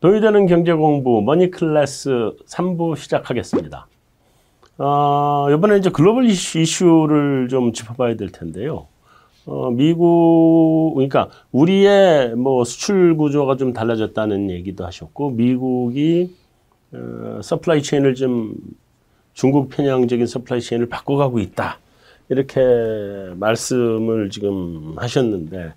돈이 되는 경제 공부 머니 클래스 3부 시작하겠습니다. 어, 이번에 이제 글로벌 이슈, 를 좀 짚어봐야 될 텐데요. 어, 미국, 그러니까 우리의 뭐 수출 구조가 좀 달라졌다는 얘기도 하셨고, 미국이 어, supply chain을 좀 중국 편향적인 supply chain을 바꿔가고 있다. 이렇게 말씀을 지금 하셨는데,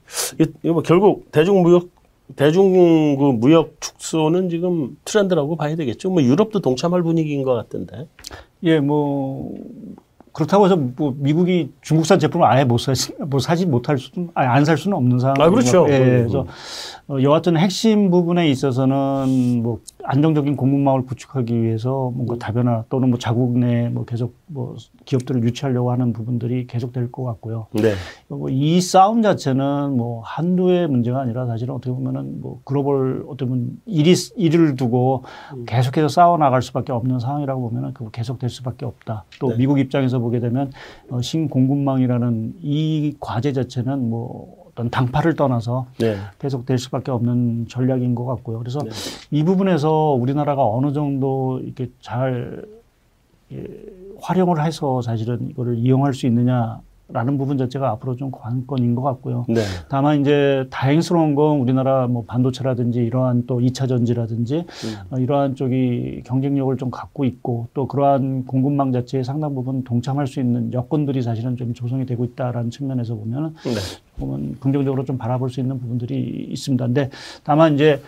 이거 뭐 결국 대중무역 대중 그 무역 축소는 지금 트렌드라고 봐야 되겠죠. 뭐 유럽도 동참할 분위기인 것 같던데. 예, 뭐 그렇다고 해서 뭐 미국이 중국산 제품을 아예 못 사지, 뭐 사지 못할 수는, 아예 안살 수는 없는 상황. 아, 그렇죠. 예, 그래서 어, 여하튼 핵심 부분에 있어서는 뭐 안정적인 공급망을 구축하기 위해서 뭔가 음. 다변화 또는 뭐 자국 내 뭐 계속 뭐 기업들을 유치하려고 하는 부분들이 계속 될 것 같고요. 네. 뭐이 싸움 자체는 뭐 한두의 문제가 아니라 사실은 어떻게 보면은 뭐 글로벌 어떻게 보면 일이 일을 두고 음. 계속해서 싸워 나갈 수밖에 없는 상황이라고 보면은 그 계속 될 수밖에 없다. 또 네. 미국 입장에서 보게 되면 어, 신공급망이라는 이 과제 자체는 뭐 어떤 당파를 떠나서 네. 계속 될 수밖에 없는 전략인 것 같고요. 그래서 네. 이 부분에서 우리나라가 어느 정도 이렇게 잘 예, 활용을 해서 사실은 이거를 이용할 수 있느냐 라는 부분 자체가 앞으로 좀 관건인 것 같고요. 네. 다만 이제 다행스러운 건 우리나라 뭐 반도체라든지 이러한 또 2차 전지라든지 음. 어, 이러한 쪽이 경쟁력을 좀 갖고 있고 또 그러한 공급망 자체에 상당 부분 동참할 수 있는 여건들이 사실은 좀 조성이 되고 있다라는 측면에서 보면은 네. 보면 긍정적으로 좀 바라볼 수 있는 부분들이 있습니다. 근데 다만 이제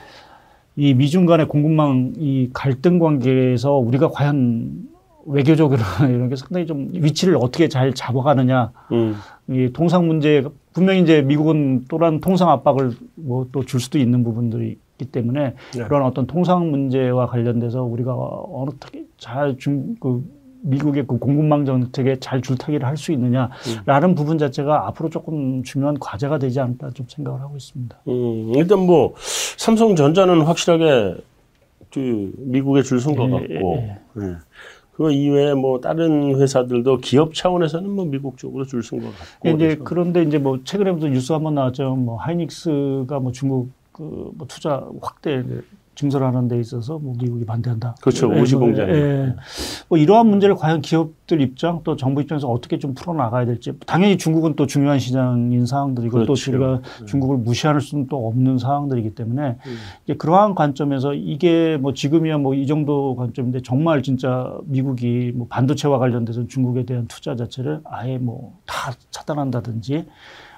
이 미중 간의 공급망 이 갈등 관계에서 우리가 과연 외교적으로 이런 게 상당히 좀 위치를 어떻게 잘 잡아가느냐. 음. 이 통상 문제 분명히 이제 미국은 또한 통상 압박을 뭐 또 줄 수도 있는 부분들이 있기 때문에 네. 그런 어떤 통상 문제와 관련돼서 우리가 어느 떻게 잘준그 미국의 그 공급망 정책에 잘 줄타기를 할 수 있느냐라는 음. 부분 자체가 앞으로 조금 중요한 과제가 되지 않을까 좀 생각을 하고 있습니다. 음, 일단 뭐 삼성전자는 확실하게 그 미국에 줄 선것 예, 같고. 예, 예. 네. 그 이외에 뭐 다른 회사들도 기업 차원에서는 뭐 미국 쪽으로 줄 쓴 것 같고. 이제 그런데 이제 뭐 최근에부터 뉴스 한번 나왔죠. 뭐 하이닉스가 뭐 중국 그 뭐 투자 확대 증설하는 데 있어서 뭐 미국이 반대한다. 그렇죠. 오시 공장. 예. 뭐 이러한 문제를 과연 기업들 입장 또 정부 입장에서 어떻게 좀 풀어 나가야 될지 당연히 중국은 또 중요한 시장인 상황들이고 그렇죠. 또 우리가 네. 중국을 무시할 수는 또 없는 상황들이기 때문에 음. 이제 그러한 관점에서 이게 뭐 지금이야 뭐 이 정도 관점인데 정말 진짜 미국이 뭐 반도체와 관련돼서 중국에 대한 투자 자체를 아예 뭐 다 차단한다든지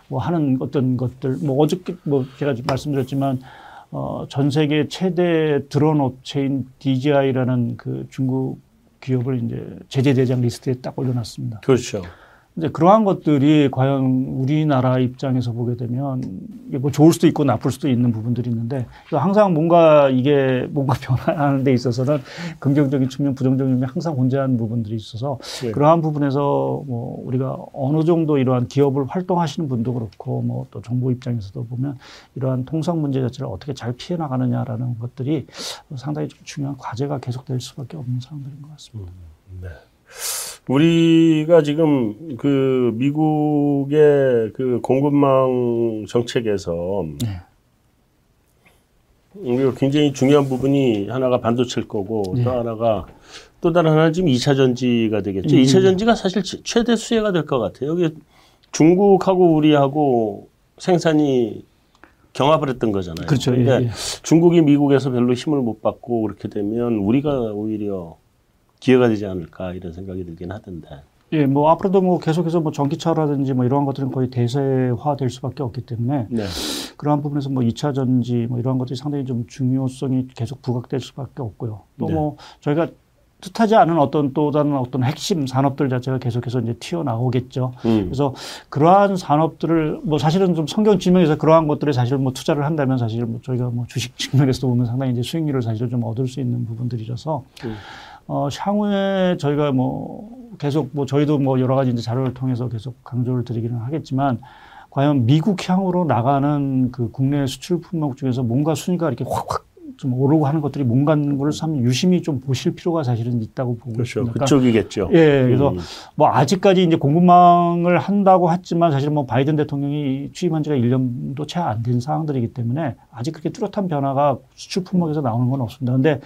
뭐 하는 어떤 것들 뭐 어저께 뭐 제가 말씀드렸지만 어, 전 세계 최대 드론 업체인 DJI라는 그 중국 기업을 이제 제재 대상 리스트에 딱 올려놨습니다. 그렇죠. 이제 그러한 것들이 과연 우리나라 입장에서 보게 되면 이게 뭐 좋을 수도 있고 나쁠 수도 있는 부분들이 있는데 항상 뭔가 이게 뭔가 변화하는 데 있어서는 긍정적인 측면, 부정적인 측면 항상 존재하는 부분들이 있어서 네. 그러한 부분에서 뭐 우리가 어느 정도 이러한 기업을 활동하시는 분도 그렇고 뭐 또 정부 입장에서도 보면 이러한 통상 문제 자체를 어떻게 잘 피해 나가느냐라는 것들이 상당히 좀 중요한 과제가 계속될 수밖에 없는 상황들인 것 같습니다. 음, 네. 우리가 지금 그 미국의 그 공급망 정책에서 네. 우리가 굉장히 중요한 부분이 하나가 반도체일 거고 네. 또 하나가 또 다른 하나 지금 2차 전지가 되겠죠. 음. 2차 전지가 사실 최대 수혜가 될 것 같아요. 여기 중국하고 우리하고 생산이 경합을 했던 거잖아요. 그렇죠. 그러니까 예, 예. 중국이 미국에서 별로 힘을 못 받고 그렇게 되면 우리가 오히려 기회가 되지 않을까 이런 생각이 들긴 하던데. 예, 뭐 앞으로도 뭐 계속해서 뭐 전기차라든지 뭐 이러한 것들은 거의 대세화 될 수밖에 없기 때문에 네. 그러한 부분에서 뭐 2차 전지 뭐 이러한 것들이 상당히 좀 중요성이 계속 부각될 수밖에 없고요. 또뭐 네. 뭐 저희가 뜻하지 않은 어떤 또 다른 어떤 핵심 산업들 자체가 계속해서 이제 튀어나오겠죠. 음. 그래서 그러한 산업들을 뭐 사실은 좀 성경 지명에서 그러한 것들에 사실 뭐 투자를 한다면 사실 뭐 저희가 뭐 주식 측면에서 보면 상당히 이제 수익률을 사실 좀 얻을 수 있는 부분들이라서 음. 어, 향후에 저희가 뭐 계속 뭐 저희도 뭐 여러 가지 이제 자료를 통해서 계속 강조를 드리기는 하겠지만 과연 미국 향으로 나가는 그 국내 수출 품목 중에서 뭔가 순위가 이렇게 확확 좀 오르고 하는 것들이 뭔가는 걸참 유심히 좀 보실 필요가 사실은 있다고 보고 그렇죠. 있습니다. 그러니까 그쪽이겠죠. 예, 그래서 음. 뭐 아직까지 이제 공급망을 한다고 했지만 사실 뭐 바이든 대통령이 취임한 지가 1년도 채 안 된 상황들이기 때문에 아직 그렇게 뚜렷한 변화가 수출 품목에서 나오는 건 없습니다. 근데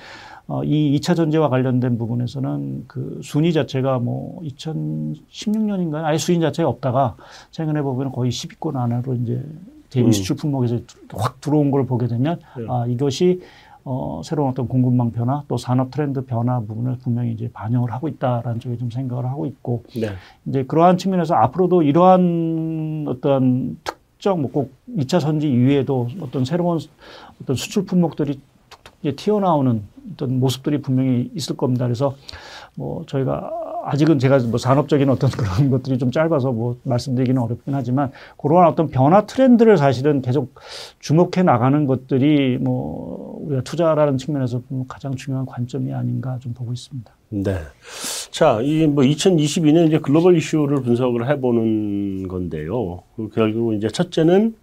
어, 이 2차 전지와 관련된 부분에서는 그 순위 자체가 뭐 2016년인가요? 아예 순위 자체가 없다가 최근에 보면 거의 10위권 안으로 이제 대미 음. 수출 품목에서 확 들어온 걸 보게 되면 네. 아, 이것이 어, 새로운 어떤 공급망 변화 또 산업 트렌드 변화 부분을 분명히 이제 반영을 하고 있다라는 쪽에 좀 생각을 하고 있고 네. 이제 그러한 측면에서 앞으로도 이러한 어떤 특정 뭐꼭 2차 전지 이외에도 어떤 새로운 어떤 수출 품목들이 튀어나오는 어떤 모습들이 분명히 있을 겁니다. 그래서 뭐 저희가 아직은 제가 뭐 산업적인 어떤 그런 것들이 좀 짧아서 뭐 말씀드리기는 어렵긴 하지만 그러한 어떤 변화 트렌드를 사실은 계속 주목해 나가는 것들이 뭐 우리가 투자라는 측면에서 보면 가장 중요한 관점이 아닌가 좀 보고 있습니다. 네. 자, 이 뭐 2022년 이제 글로벌 이슈를 분석을 해보는 건데요. 그 결국 이제 첫째는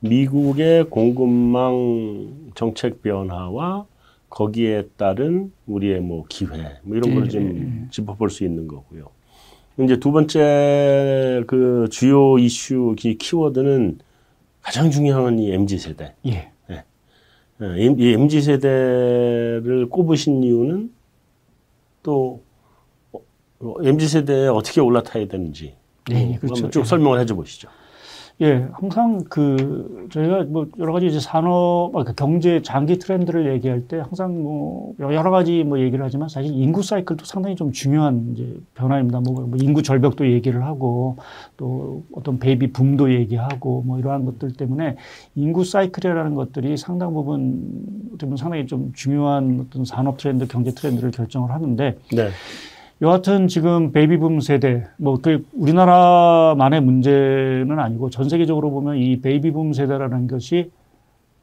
미국의 공급망 정책 변화와 거기에 따른 우리의 뭐 기회 뭐 이런 거를 좀 짚어볼 수 있는 거고요. 이제 두 번째 그 주요 이슈 키- 키워드는 가장 중요한 이 MZ 세대. 예. 예, 이 MZ 세대를 꼽으신 이유는 또 어, MZ 세대에 어떻게 올라타야 되는지 네, 어, 그렇죠. 한번 쭉 예. 설명을 해줘 보시죠. 예, 항상 그 저희가 뭐 여러 가지 이제 산업, 아, 그 경제 장기 트렌드를 얘기할 때 항상 뭐 여러 가지 뭐 얘기를 하지만 사실 인구 사이클도 상당히 좀 중요한 이제 변화입니다. 뭐, 뭐 인구 절벽도 얘기를 하고 또 어떤 베이비 붐도 얘기하고 뭐 이러한 것들 때문에 인구 사이클이라는 것들이 상당 부분 어떻게 보면 상당히 좀 중요한 어떤 산업 트렌드, 경제 트렌드를 결정을 하는데 네. 여하튼 지금 베이비붐 세대 뭐 그 우리나라만의 문제는 아니고 전 세계적으로 보면 이 베이비붐 세대라는 것이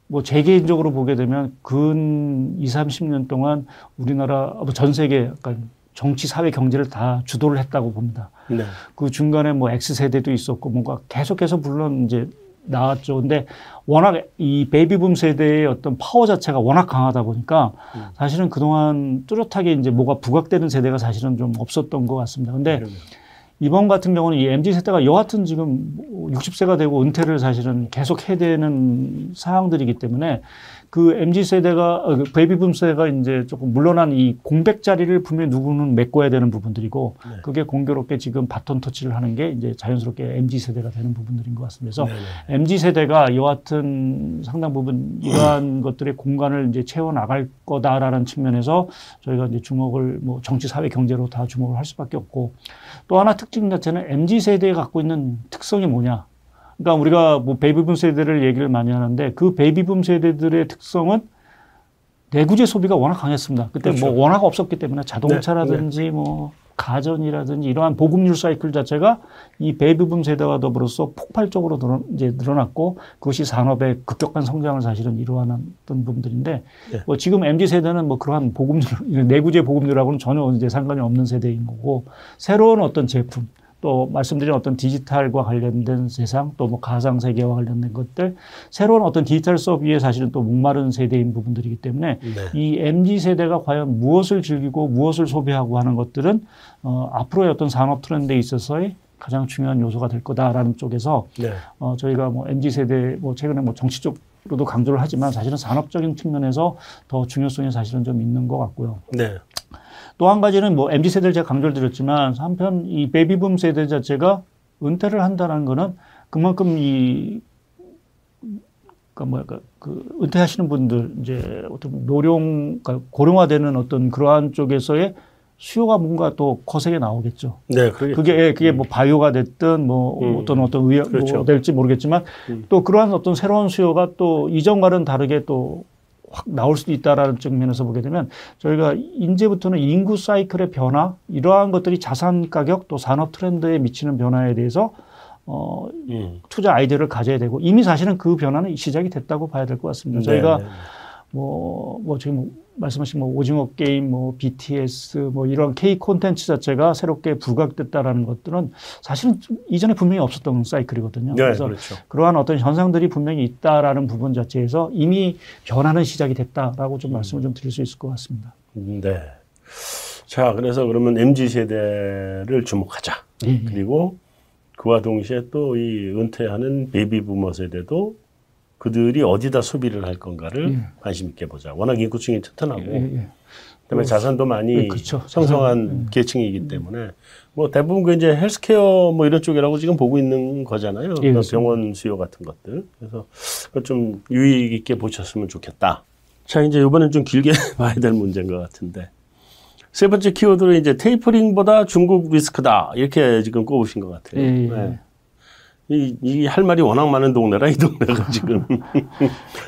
뭐 제 개인적으로 보게 되면 근 2, 30년 동안 우리나라 뭐전 세계 약간 정치, 사회, 경제를 다 주도를 했다고 봅니다. 네. 그 중간에 뭐 X세대도 있었고 뭔가 계속해서 물론 이제 나왔죠. 근데 워낙 이 베이비붐 세대의 어떤 파워 자체가 워낙 강하다 보니까 사실은 그동안 뚜렷하게 이제 뭐가 부각되는 세대가 사실은 좀 없었던 것 같습니다. 근데 이번 같은 경우는 이 MZ 세대가 여하튼 지금 60세가 되고 은퇴를 사실은 계속 해야 되는 상황들이기 때문에 그 MZ 세대가 어, 그 베이비붐 세대가 이제 조금 물러난 이 공백 자리를 분명히 누구는 메꿔야 되는 부분들이고 네. 그게 공교롭게 지금 바톤 터치를 하는 게 이제 자연스럽게 MZ 세대가 되는 부분들인 것 같습니다. 그래서 네. MZ 세대가 여하튼 상당 부분 이러한 것들의 공간을 이제 채워 나갈 거다라는 측면에서 저희가 이제 주목을 뭐 정치, 사회, 경제로 다 주목을 할 수밖에 없고 또 하나 특징 자체는 MZ 세대에 갖고 있는 특성이 뭐냐? 그러니까 우리가 뭐 베이비붐 세대를 얘기를 많이 하는데 그 베이비붐 세대들의 특성은 내구재 소비가 워낙 강했습니다. 그때 그렇죠. 뭐 워낙 없었기 때문에 자동차라든지 뭐 가전이라든지 이러한 보급률 사이클 자체가 이 베이비붐 세대와 더불어서 폭발적으로 늘어, 이제 늘어났고 그것이 산업의 급격한 성장을 사실은 이루어놨던 부분들인데 네. 뭐 지금 MZ 세대는 뭐 그러한 보급률 내구재 보급률하고는 전혀 이제 상관이 없는 세대인 거고 새로운 어떤 제품 또 말씀드린 어떤 디지털과 관련된 세상 또 뭐 가상 세계와 관련된 것들 새로운 어떤 디지털 수업 위에 사실은 또 목마른 세대인 부분들이기 때문에 네. 이 MZ 세대가 과연 무엇을 즐기고 무엇을 소비하고 하는 것들은 어, 앞으로의 어떤 산업 트렌드에 있어서의 가장 중요한 요소가 될 거다라는 쪽에서 네. 어, 저희가 뭐 MZ 세대 뭐 최근에 뭐 정치적으로도 강조를 하지만 사실은 산업적인 측면에서 더 중요성이 사실은 좀 있는 것 같고요. 네. 또 한 가지는 뭐 MZ 세대를 제가 강조를 드렸지만 한편 이 베이비붐 세대 자체가 은퇴를 한다는 거는 그만큼 이 그러니까 뭐랄까 그 은퇴하시는 분들 이제 어떤 노령 그러니까 고령화되는 어떤 그러한 쪽에서의 수요가 뭔가 또 거세게 나오겠죠. 네. 그러게. 그게 예, 그게 뭐 바이오가 됐든 뭐 음. 어떤 어떤 의학 그렇죠. 뭐 될지 모르겠지만 음. 또 그러한 어떤 새로운 수요가 또 이전과는 다르게 또 확 나올 수도 있다라는 측면에서 보게 되면 저희가 이제부터는 인구 사이클의 변화 이러한 것들이 자산 가격 또 산업 트렌드에 미치는 변화에 대해서 어 음. 투자 아이디어를 가져야 되고 이미 사실은 그 변화는 시작이 됐다고 봐야 될 것 같습니다. 저희가 네. 뭐, 뭐 지금 말씀하신 뭐 오징어 게임, 뭐 BTS, 뭐 이런 K 콘텐츠 자체가 새롭게 부각됐다라는 것들은 사실은 이전에 분명히 없었던 사이클이거든요. 네, 그래서 그렇죠. 그러한 어떤 현상들이 분명히 있다라는 부분 자체에서 이미 변화는 시작이 됐다라고 좀 말씀을 좀 드릴 수 있을 것 같습니다. 네. 자, 그래서 그러면 MZ 세대를 주목하자. 예, 예. 그리고 그와 동시에 또 이 은퇴하는 베이비 부머 세대도 그들이 어디다 소비를 할 건가를 예. 관심 있게 보자. 워낙 인구층이 튼튼하고 예, 예. 그다음에 자산도 많이 예, 그렇죠. 형성한 계층이기 때문에 뭐 대부분 그 이제 헬스케어 뭐 이런 쪽이라고 지금 보고 있는 거잖아요. 예, 그러니까. 병원 수요 같은 것들. 그래서 좀 유익 있게 보셨으면 좋겠다. 자, 이제 이번엔 좀 길게 봐야 될 문제인 것 같은데. 세 번째 키워드는 이제 테이퍼링보다 중국 리스크다. 이렇게 지금 꼽으신 것 같아요. 예, 예. 네. 이, 이 할 말이 워낙 많은 동네라 이 동네가 지금.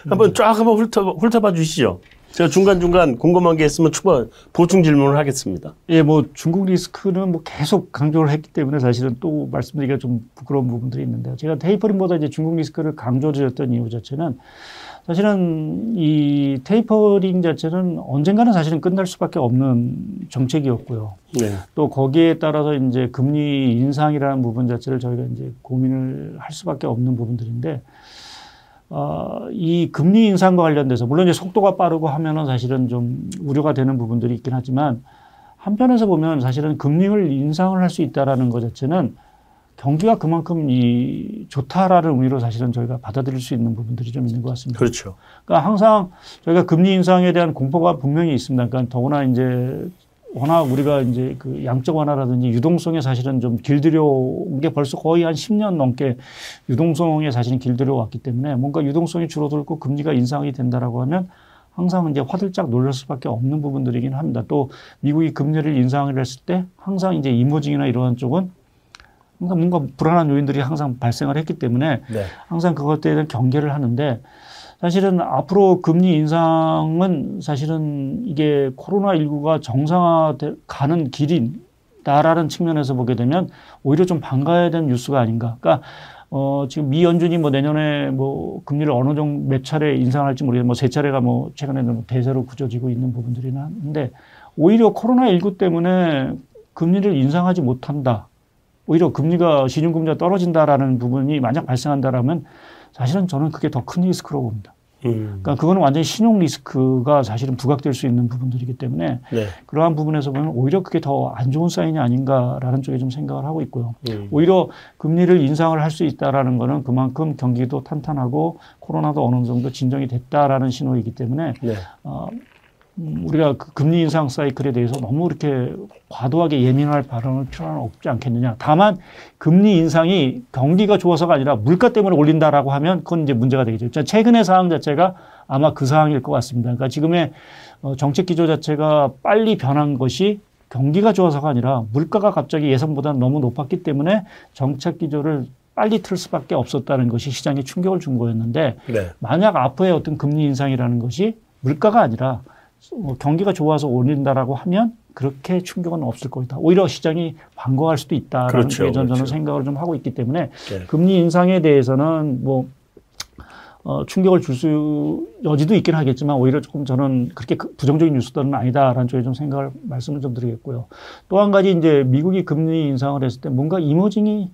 한번 쫙 한번 훑어, 훑어봐 주시죠. 제가 중간중간 궁금한 게 있으면 추가 보충 질문을 하겠습니다. 예, 뭐 중국 리스크는 뭐 계속 강조를 했기 때문에 사실은 또 말씀드리기가 좀 부끄러운 부분들이 있는데요. 제가 테이퍼링보다 이제 중국 리스크를 강조드렸던 이유 자체는 사실은 이 테이퍼링 자체는 언젠가는 사실은 끝날 수밖에 없는 정책이었고요. 네. 또 거기에 따라서 이제 금리 인상이라는 부분 자체를 저희가 이제 고민을 할 수밖에 없는 부분들인데 어, 이 금리 인상과 관련돼서 물론 이제 속도가 빠르고 하면은 사실은 좀 우려가 되는 부분들이 있긴 하지만 한편에서 보면 사실은 금리를 인상을 할 수 있다라는 것 자체는 경기가 그만큼 이 좋다라는 의미로 사실은 저희가 받아들일 수 있는 부분들이 좀 있는 것 같습니다. 그렇죠. 그러니까 항상 저희가 금리 인상에 대한 공포가 분명히 있습니다. 그러니까 더구나 이제 워낙 우리가 이제 그 양적 완화라든지 유동성에 사실은 좀 길들여 온 게 벌써 거의 한 10년 넘게 유동성에 사실은 길들여 왔기 때문에 뭔가 유동성이 줄어들고 금리가 인상이 된다라고 하면 항상 이제 화들짝 놀랄 수밖에 없는 부분들이긴 합니다. 또 미국이 금리를 인상을 했을 때 항상 이제 이모징이나 이러한 쪽은 항상 뭔가 불안한 요인들이 항상 발생을 했기 때문에 네. 항상 그것에 대한 경계를 하는데 사실은 앞으로 금리 인상은 사실은 이게 코로나19가 정상화 가는 길이다라는 측면에서 보게 되면 오히려 좀 반가워야 되는 뉴스가 아닌가. 그러니까 어, 지금 미 연준이 뭐 내년에 뭐 금리를 어느 정도 몇 차례 인상할지 모르겠는데 뭐세 차례가 뭐 최근에는 뭐 대세로 굳어지고 있는 부분들이나 한데 오히려 코로나19 때문에 금리를 인상하지 못한다. 오히려 금리가 시중금리가 떨어진다라는 부분이 만약 발생한다라면 사실은 저는 그게 더 큰 리스크라고 봅니다. 음. 그러니까 그거는 완전히 신용 리스크가 사실은 부각될 수 있는 부분들이기 때문에 네. 그러한 부분에서 보면 오히려 그게 더 안 좋은 사인이 아닌가라는 쪽에 좀 생각을 하고 있고요. 음. 오히려 금리를 인상을 할 수 있다라는 거는 그만큼 경기도 탄탄하고 코로나도 어느 정도 진정이 됐다라는 신호이기 때문에 네. 어, 음, 우리가 그 금리 인상 사이클에 대해서 너무 이렇게 과도하게 예민할 발언을 필요는 없지 않겠느냐. 다만 금리 인상이 경기가 좋아서가 아니라 물가 때문에 올린다라고 하면 그건 이제 문제가 되겠죠. 자, 최근의 상황 자체가 아마 그 상황일 것 같습니다. 그러니까 지금의 어, 정책 기조 자체가 빨리 변한 것이 경기가 좋아서가 아니라 물가가 갑자기 예상보다 너무 높았기 때문에 정책 기조를 빨리 틀 수밖에 없었다는 것이 시장에 충격을 준 거였는데 네. 만약 앞으로의 어떤 금리 인상이라는 것이 물가가 아니라 어, 경기가 좋아서 올린다라고 하면 그렇게 충격은 없을 것이다. 오히려 시장이 반가워할 수도 있다라는 그렇죠, 게 저는 그렇죠. 생각을 좀 하고 있기 때문에 네. 금리 인상에 대해서는 뭐 어, 충격을 줄 수 여지도 있긴 하겠지만 오히려 조금 저는 그렇게 그- 부정적인 뉴스들은 아니다라는 쪽에 좀 생각을 말씀을 좀 드리겠고요. 또 한 가지 이제 미국이 금리 인상을 했을 때 뭔가 이머징이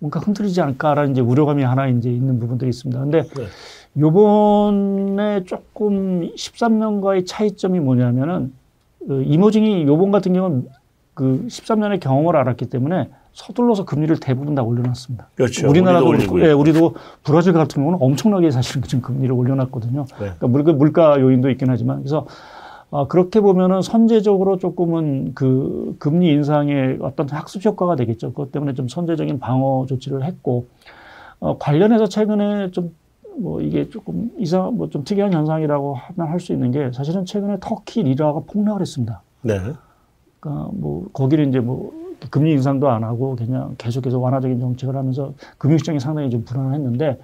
뭔가 흔들리지 않을까라는 이제 우려감이 하나 이제 있는 부분들이 있습니다. 근데 네. 요번에 조금 13년과의 차이점이 뭐냐면은 그 이머징이 요번 같은 경우는 그 13년의 경험을 알았기 때문에 서둘러서 금리를 대부분 다 올려놨습니다. 그렇죠. 우리나라도 우리도. 예, 우리도 브라질 같은 경우는 엄청나게 사실은 지금 금리를 올려놨거든요. 네. 그러니까 물가, 요인도 있긴 하지만 그래서 어, 그렇게 보면은 선제적으로 조금은 그 금리 인상의 어떤 학습 효과가 되겠죠. 그것 때문에 좀 선제적인 방어 조치를 했고 어, 관련해서 최근에 좀 뭐 이게 조금 이상 뭐 좀 특이한 현상이라고 하면 할 수 있는 게 사실은 최근에 터키 리라가 폭락을 했습니다. 네. 그러니까 뭐 거기를 이제 뭐 금리 인상도 안 하고 그냥 계속해서 완화적인 정책을 하면서 금융시장이 상당히 좀 불안했는데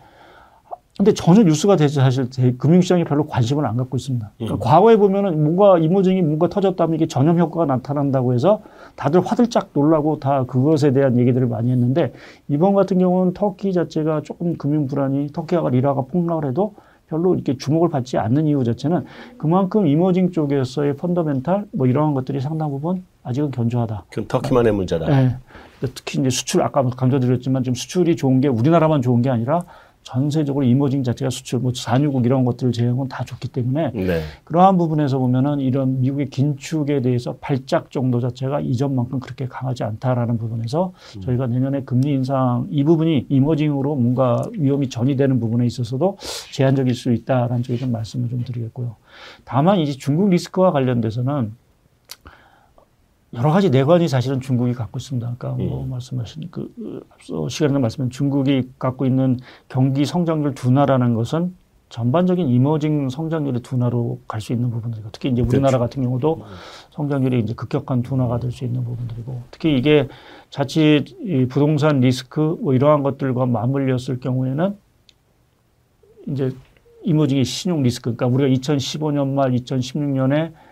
근데 전혀 뉴스가 되지 사실 제 금융시장이 별로 관심을 안 갖고 있습니다. 그러니까 음. 과거에 보면은 뭔가 이모징이 뭔가 터졌다면 이게 전염 효과가 나타난다고 해서 다들 화들짝 놀라고 다 그것에 대한 얘기들을 많이 했는데 이번 같은 경우는 터키 자체가 조금 금융 불안이 터키가 리라가 폭락을 해도 별로 이렇게 주목을 받지 않는 이유 자체는 그만큼 이머징 쪽에서의 펀더멘탈 뭐 이러한 것들이 상당 부분 아직은 견조하다. 그건 터키만의 문제다. 네. 특히 이제 수출 아까 강조드렸지만 지금 수출이 좋은 게 우리나라만 좋은 게 아니라 전 세적으로 이머징 자체가 수출, 뭐 산유국 이런 것들을 제외하고는 다 좋기 때문에 네. 그러한 부분에서 보면은 이런 미국의 긴축에 대해서 발작 정도 자체가 이전만큼 그렇게 강하지 않다라는 부분에서 음. 저희가 내년에 금리 인상 이 부분이 이머징으로 뭔가 위험이 전이되는 부분에 있어서도 제한적일 수 있다라는 쪽에 좀 말씀을 좀 드리겠고요. 다만 이제 중국 리스크와 관련돼서는 여러 가지 내관이 사실은 중국이 갖고 있습니다. 아까 뭐 음. 말씀하신 그그 앞서 시간에 말씀한 중국이 갖고 있는 경기 성장률 둔화라는 것은 전반적인 이머징 성장률의 둔화로 갈 수 있는 부분들이고 특히 이제 우리나라 그렇죠. 같은 경우도 성장률이 이제 급격한 둔화가 될 수 있는 부분들이고 특히 이게 자칫 이 부동산 리스크 뭐 이러한 것들과 맞물렸을 경우에는 이제 이머징의 신용 리스크 그러니까 우리가 2015년 말 2016년에 어,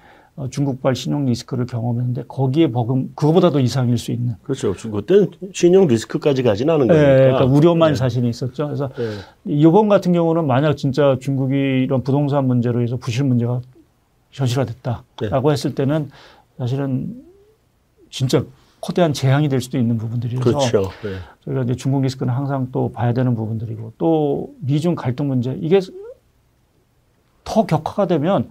중국발 신용 리스크를 경험했는데 거기에 버금 그거보다도 이상일 수 있는 그렇죠. 그때는 신용 리스크까지 가지는 않은 예, 거니까. 그러니까 우려만 네. 사실은 있었죠. 그래서 네. 이번 같은 경우는 만약 진짜 중국이 이런 부동산 문제로 해서 부실 문제가 현실화됐다라고 했을 때는 사실은 진짜 거대한 재앙이 될 수도 있는 부분들이라서 그렇죠. 네. 저희가 이제 중국 리스크는 항상 또 봐야 되는 부분들이고 또 미중 갈등 문제 이게 더 격화가 되면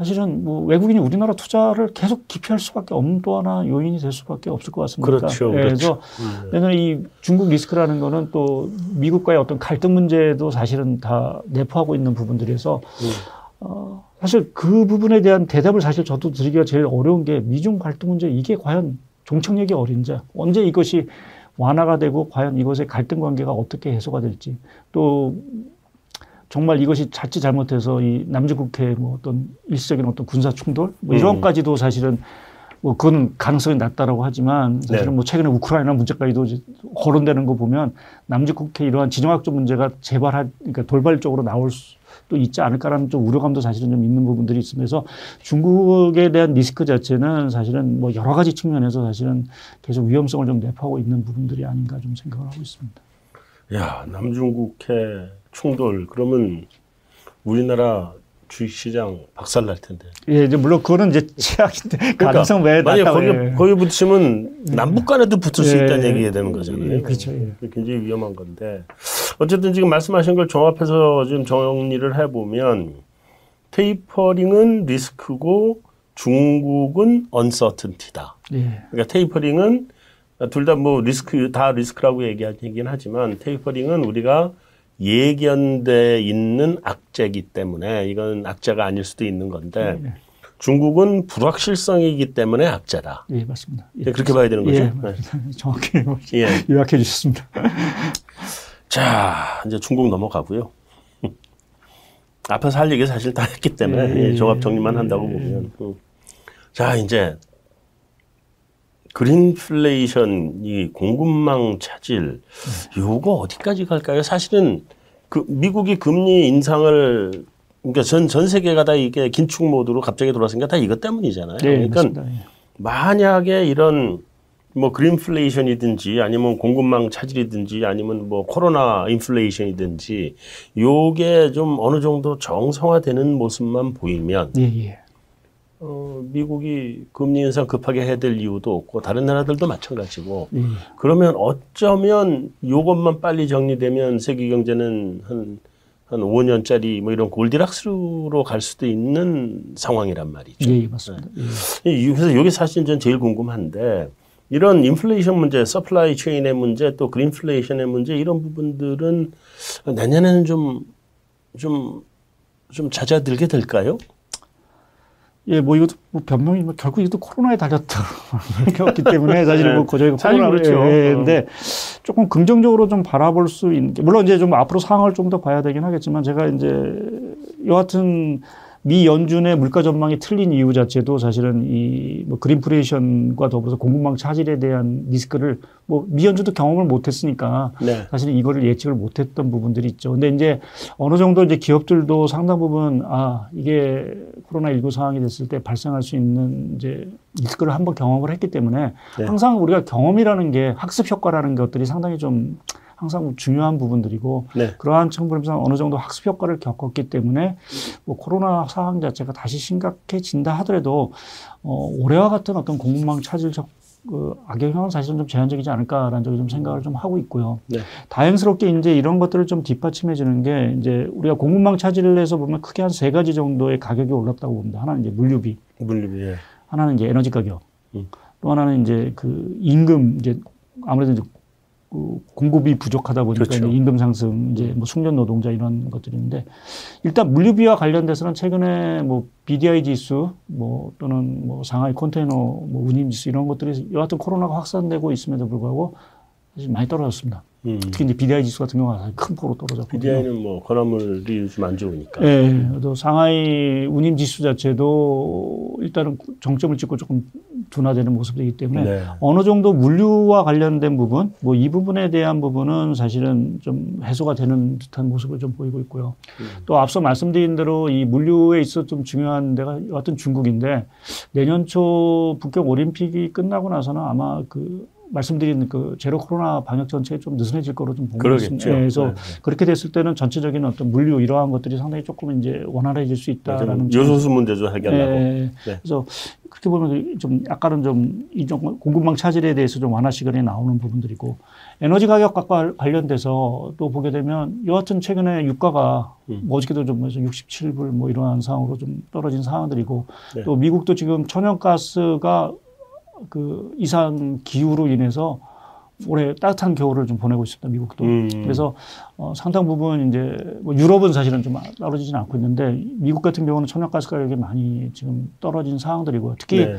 사실은 뭐 외국인이 우리나라 투자를 계속 기피할 수밖에 없는 또 하나 요인이 될 수밖에 없을 것 같습니다. 그렇죠. 예, 그렇죠. 그래서 음. 내년에 이 중국 리스크라는 거는 또 미국과의 어떤 갈등 문제도 사실은 다 내포하고 있는 부분들이어서 음. 어, 사실 그 부분에 대한 대답을 사실 저도 드리기가 제일 어려운 게 미중 갈등 문제 이게 과연 종착역이 어린지 언제 이것이 완화가 되고 과연 이것의 갈등 관계가 어떻게 해소가 될지 또 정말 이것이 자칫 잘못해서 이 남중국해 뭐 어떤 일시적인 어떤 군사 충돌 뭐 이런까지도 사실은 뭐 그건 가능성이 낮다라고 하지만 사실은 네. 뭐 최근에 우크라이나 문제까지도 이제 거론되는 거 보면 남중국해 이러한 지정학적 문제가 재발할 그러니까 돌발적으로 나올 수도 있지 않을까라는 좀 우려감도 사실은 좀 있는 부분들이 있으면서 중국에 대한 리스크 자체는 사실은 뭐 여러 가지 측면에서 사실은 계속 위험성을 좀 내포하고 있는 부분들이 아닌가 좀 생각을 하고 있습니다. 야, 남중국해 충돌 그러면 우리나라 주식시장 박살 날 텐데. 예, 이제 물론 그거는 이제 최악인데 가능성 외에 만약 거기 예. 거기 붙으면 남북 간에도 붙을 수 예. 있다는 얘기가 되는 거잖아요. 예, 그렇죠. 예. 굉장히 위험한 건데 어쨌든 지금 말씀하신 걸 종합해서 좀 정리를 해보면 테이퍼링은 리스크고 중국은 언서튼티다. 예. 그러니까 테이퍼링은 둘 다 뭐 리스크 다 리스크라고 얘기하긴 하지만 테이퍼링은 우리가 예견돼 있는 악재이기 때문에 이건 악재가 아닐 수도 있는 건데 예. 중국은 불확실성이기 때문에 악재다. 예, 맞습니다. 예. 네, 그렇게 봐야 되는 거죠. 예, 네. 맞습니다. 정확히 예. 요약해 주셨습니다. 자, 이제 중국 넘어가고요. 앞에서 할 얘기 사실 다 했기 때문에 예, 예, 종합 정리만 한다고 보면. 음. 자, 이제 그린플레이션 이 공급망 차질 요거 어디까지 갈까요? 사실은 그 미국이 금리 인상을 그러니까 전, 전 세계가 다 이게 긴축 모드로 갑자기 게다 이것 때문이잖아요. 예, 그러니까. 예. 만약에 이런 뭐 그린플레이션이든지 아니면 공급망 차질이든지 아니면 뭐 코로나 인플레이션이든지 요게 좀 어느 정도 정상화되는 모습만 보이면 예, 예. 어, 미국이 금리 인상 급하게 해야 될 이유도 없고 다른 나라들도 마찬가지고 예. 그러면 어쩌면 요것만 빨리 정리되면 세계 경제는 한, 한 5년짜리 뭐 이런 골디락스로 갈 수도 있는 상황이란 말이죠. 예, 예, 맞습니다. 예. 이- 그래서 여기 사실 전 제일 궁금한데 이런 인플레이션 문제, supply chain의 문제, 또 그린플레이션의 문제 이런 부분들은 내년에는 좀 좀, 좀 잦아들게 될까요? 예, 뭐 이것도 뭐 변명이 뭐 결국 이것도 코로나에 달렸다 이렇게 없기 때문에 사실 네. 뭐 저희가 사실 코로나 그렇죠. 예, 어. 근데 조금 긍정적으로 좀 바라볼 수 있는 게 물론 이제 좀 앞으로 상황을 좀 더 봐야 되긴 하겠지만 제가 이제 여하튼 미 연준의 물가 전망이 틀린 이유 자체도 사실은 이 뭐 그린플레이션과 더불어서 공급망 차질에 대한 리스크를 뭐 미 연준도 경험을 못했으니까 네. 사실은 이거를 예측을 못했던 부분들이 있죠. 근데 이제 어느 정도 이제 기업들도 상당 부분 아 이게 코로나 19 상황이 됐을 때 발생할 수 있는 이제 리스크를 한번 경험을 했기 때문에 네. 항상 우리가 경험이라는 게 학습 효과라는 것들이 상당히 좀 항상 중요한 부분들이고 네. 그러한 측면에서 어느 정도 학습 효과를 겪었기 때문에 뭐 코로나 상황 자체가 다시 심각해진다 하더라도 어, 올해와 같은 어떤 공급망 차질 적 그 악영향은 사실은 좀 제한적이지 않을까라는 쪽에 좀 생각을 좀 하고 있고요. 네. 다행스럽게 이제 이런 것들을 좀 뒷받침해 주는 게 이제 우리가 공급망 차질을 해서 보면 크게 한 세 가지 정도의 가격이 올랐다고 봅니다. 하나는 이제 물류비, 물류비. 예. 하나는 이제 에너지 가격, 음. 또 하나는 이제 그 임금 이제 아무래도 이제 그 공급이 부족하다 보니까 그렇죠. 임금 상승, 이제 뭐 숙련 노동자 이런 것들인데 일단 물류비와 관련돼서는 최근에 뭐 BDI 지수 뭐 또는 뭐 상하이 컨테이너 뭐 운임 지수 이런 것들이 여하튼 코로나가 확산되고 있음에도 불구하고 사실 많이 떨어졌습니다. 음. 특히 이제 BDI 지수 같은 경우가 사실 큰 폭으로 떨어졌거든요. BDI는 뭐 건화물이 요즘 안 좋으니까. 예, 또 상하이 운임 지수 자체도 일단은 정점을 찍고 조금 둔화되는 모습이기 때문에 네. 어느 정도 물류와 관련된 부분, 뭐 이 부분에 대한 부분은 사실은 좀 해소가 되는 듯한 모습을 좀 보이고 있고요. 음. 또 앞서 말씀드린 대로 이 물류에 있어 좀 중요한 데가 여하튼 중국인데 내년 초 북경 올림픽이 끝나고 나서는 아마 그 말씀드린 그 제로 코로나 방역 전체에 좀 느슨해질 거로 좀 보고. 있습니다. 예, 그래서 네, 그렇게 됐을 때는 전체적인 어떤 물류 이러한 것들이 상당히 조금 이제 원활해질 수 있다라는 점. 요소수 문제도 해결하고. 예, 네. 그래서 그렇게 보면 좀 약간은 좀 이종 공급망 차질에 대해서 좀 완화 시간이 나오는 부분들이고 에너지 가격과 관련돼서 또 보게 되면 여하튼 최근에 유가가 음. 뭐 어저께도 좀 해서 67불 뭐 이러한 상황으로 좀 떨어진 상황들이고 네. 또 미국도 지금 천연가스가 그 이상 기후로 인해서 올해 따뜻한 겨울을 좀 보내고 있습니다. 미국도. 음. 그래서 어, 상당 부분 이제 뭐 유럽은 사실은 좀 떨어지진 않고 있는데 미국 같은 경우는 천연가스 가격이 많이 지금 떨어진 상황들이고요. 특히 네.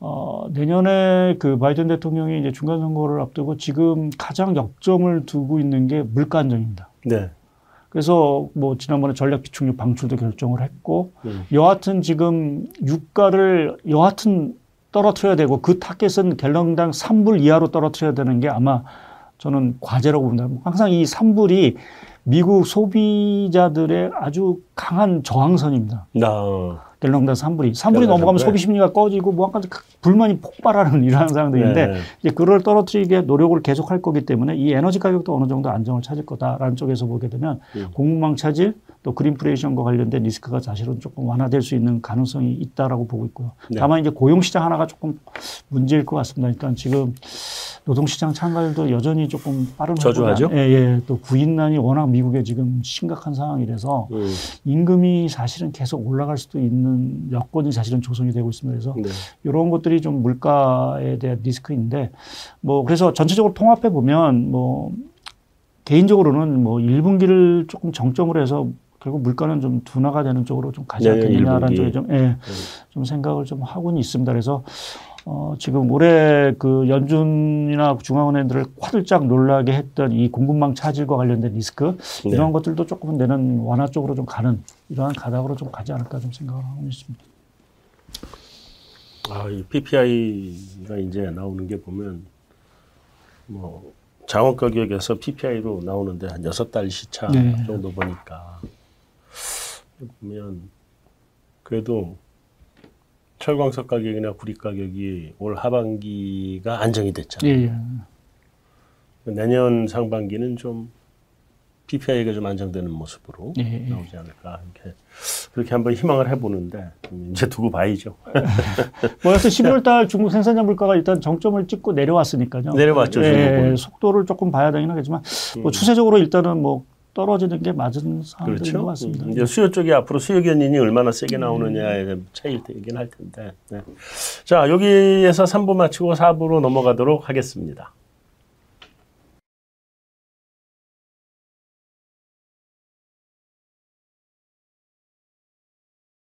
어, 내년에 그 바이든 대통령이 이제 중간 선거를 앞두고 지금 가장 역점을 두고 있는 게 물가 안정입니다. 네. 그래서 뭐 지난번에 전략 비축유 방출도 결정을 했고 음. 여하튼 지금 유가를 여하튼 떨어뜨려야 되고 그 타겟은 갤런당 3불 이하로 떨어뜨려야 되는 게 아마 저는 과제라고 봅니다. 항상 이 3불이 미국 소비자들의 아주 강한 저항선입니다. 나. 3불이. 3불이 갤런당 넘어가면 3불. 소비 심리가 꺼지고 뭐 약간 불만이 폭발하는 이러한 상황들인데 네. 이제 그걸 떨어뜨리게 노력을 계속할 거기 때문에 이 에너지 가격도 어느 정도 안정을 찾을 거다라는 쪽에서 보게 되면 음. 공급망 차질 또 그린플레이션과 관련된 리스크가 사실은 조금 완화될 수 있는 가능성이 있다라고 보고 있고요. 네. 다만 이제 고용 시장 하나가 조금 문제일 것 같습니다. 일단 지금 노동 시장 참가율도 여전히 조금 빠른 저조하죠? 예, 예. 또 구인난이 워낙 미국에 지금 심각한 상황이라서 음. 임금이 사실은 계속 올라갈 수도 있는 여건이 사실은 조성이 되고 있습니다. 그래서 네. 이런 것들이 좀 물가에 대한 리스크인데 뭐 그래서 전체적으로 통합해 보면 뭐 개인적으로는 뭐 1분기를 조금 정점으로 해서 결국 물가는 좀 둔화가 되는 쪽으로 좀 가지 않겠느냐라는 네, 일분기. 쪽에 좀, 예, 좀 생각을 좀 하고는 있습니다. 그래서 어, 지금 올해 그 연준이나 중앙은행들을 화들짝 놀라게 했던 이 공급망 차질과 관련된 리스크 네. 이런 것들도 조금은 내는 완화 쪽으로 좀 가는 이러한 가닥으로 좀 가지 않을까 좀 생각을 하고 있습니다. 아, 이 PPI가 이제 나오는 게 보면 뭐 장원 가격에서 PPI로 나오는데 한 여섯 달 시차 네. 정도 보니까 보면 그래도 철광석 가격이나 구리 가격이 올 하반기가 안정이 예, 됐잖아요. 예. 내년 상반기는 좀 PPI가 좀 안정되는 모습으로 예, 예. 나오지 않을까 이렇게 그렇게 한번 희망을 해보는데 좀 이제 두고 봐야죠. 뭐 여튼 11월 달 중국 생산자 물가가 일단 정점을 찍고 내려왔으니까요. 내려왔죠, 예. 속도를 조금 봐야 되긴 하겠지만 뭐 추세적으로 일단은 뭐 떨어지는 게 맞은 상황들인 것 그렇죠. 같습니다. 음, 이제 수요 쪽이 앞으로 수요 견인이 얼마나 세게 나오느냐의 차이이긴 할 텐데. 네. 자, 여기에서 3부 마치고 4부로 넘어가도록 하겠습니다.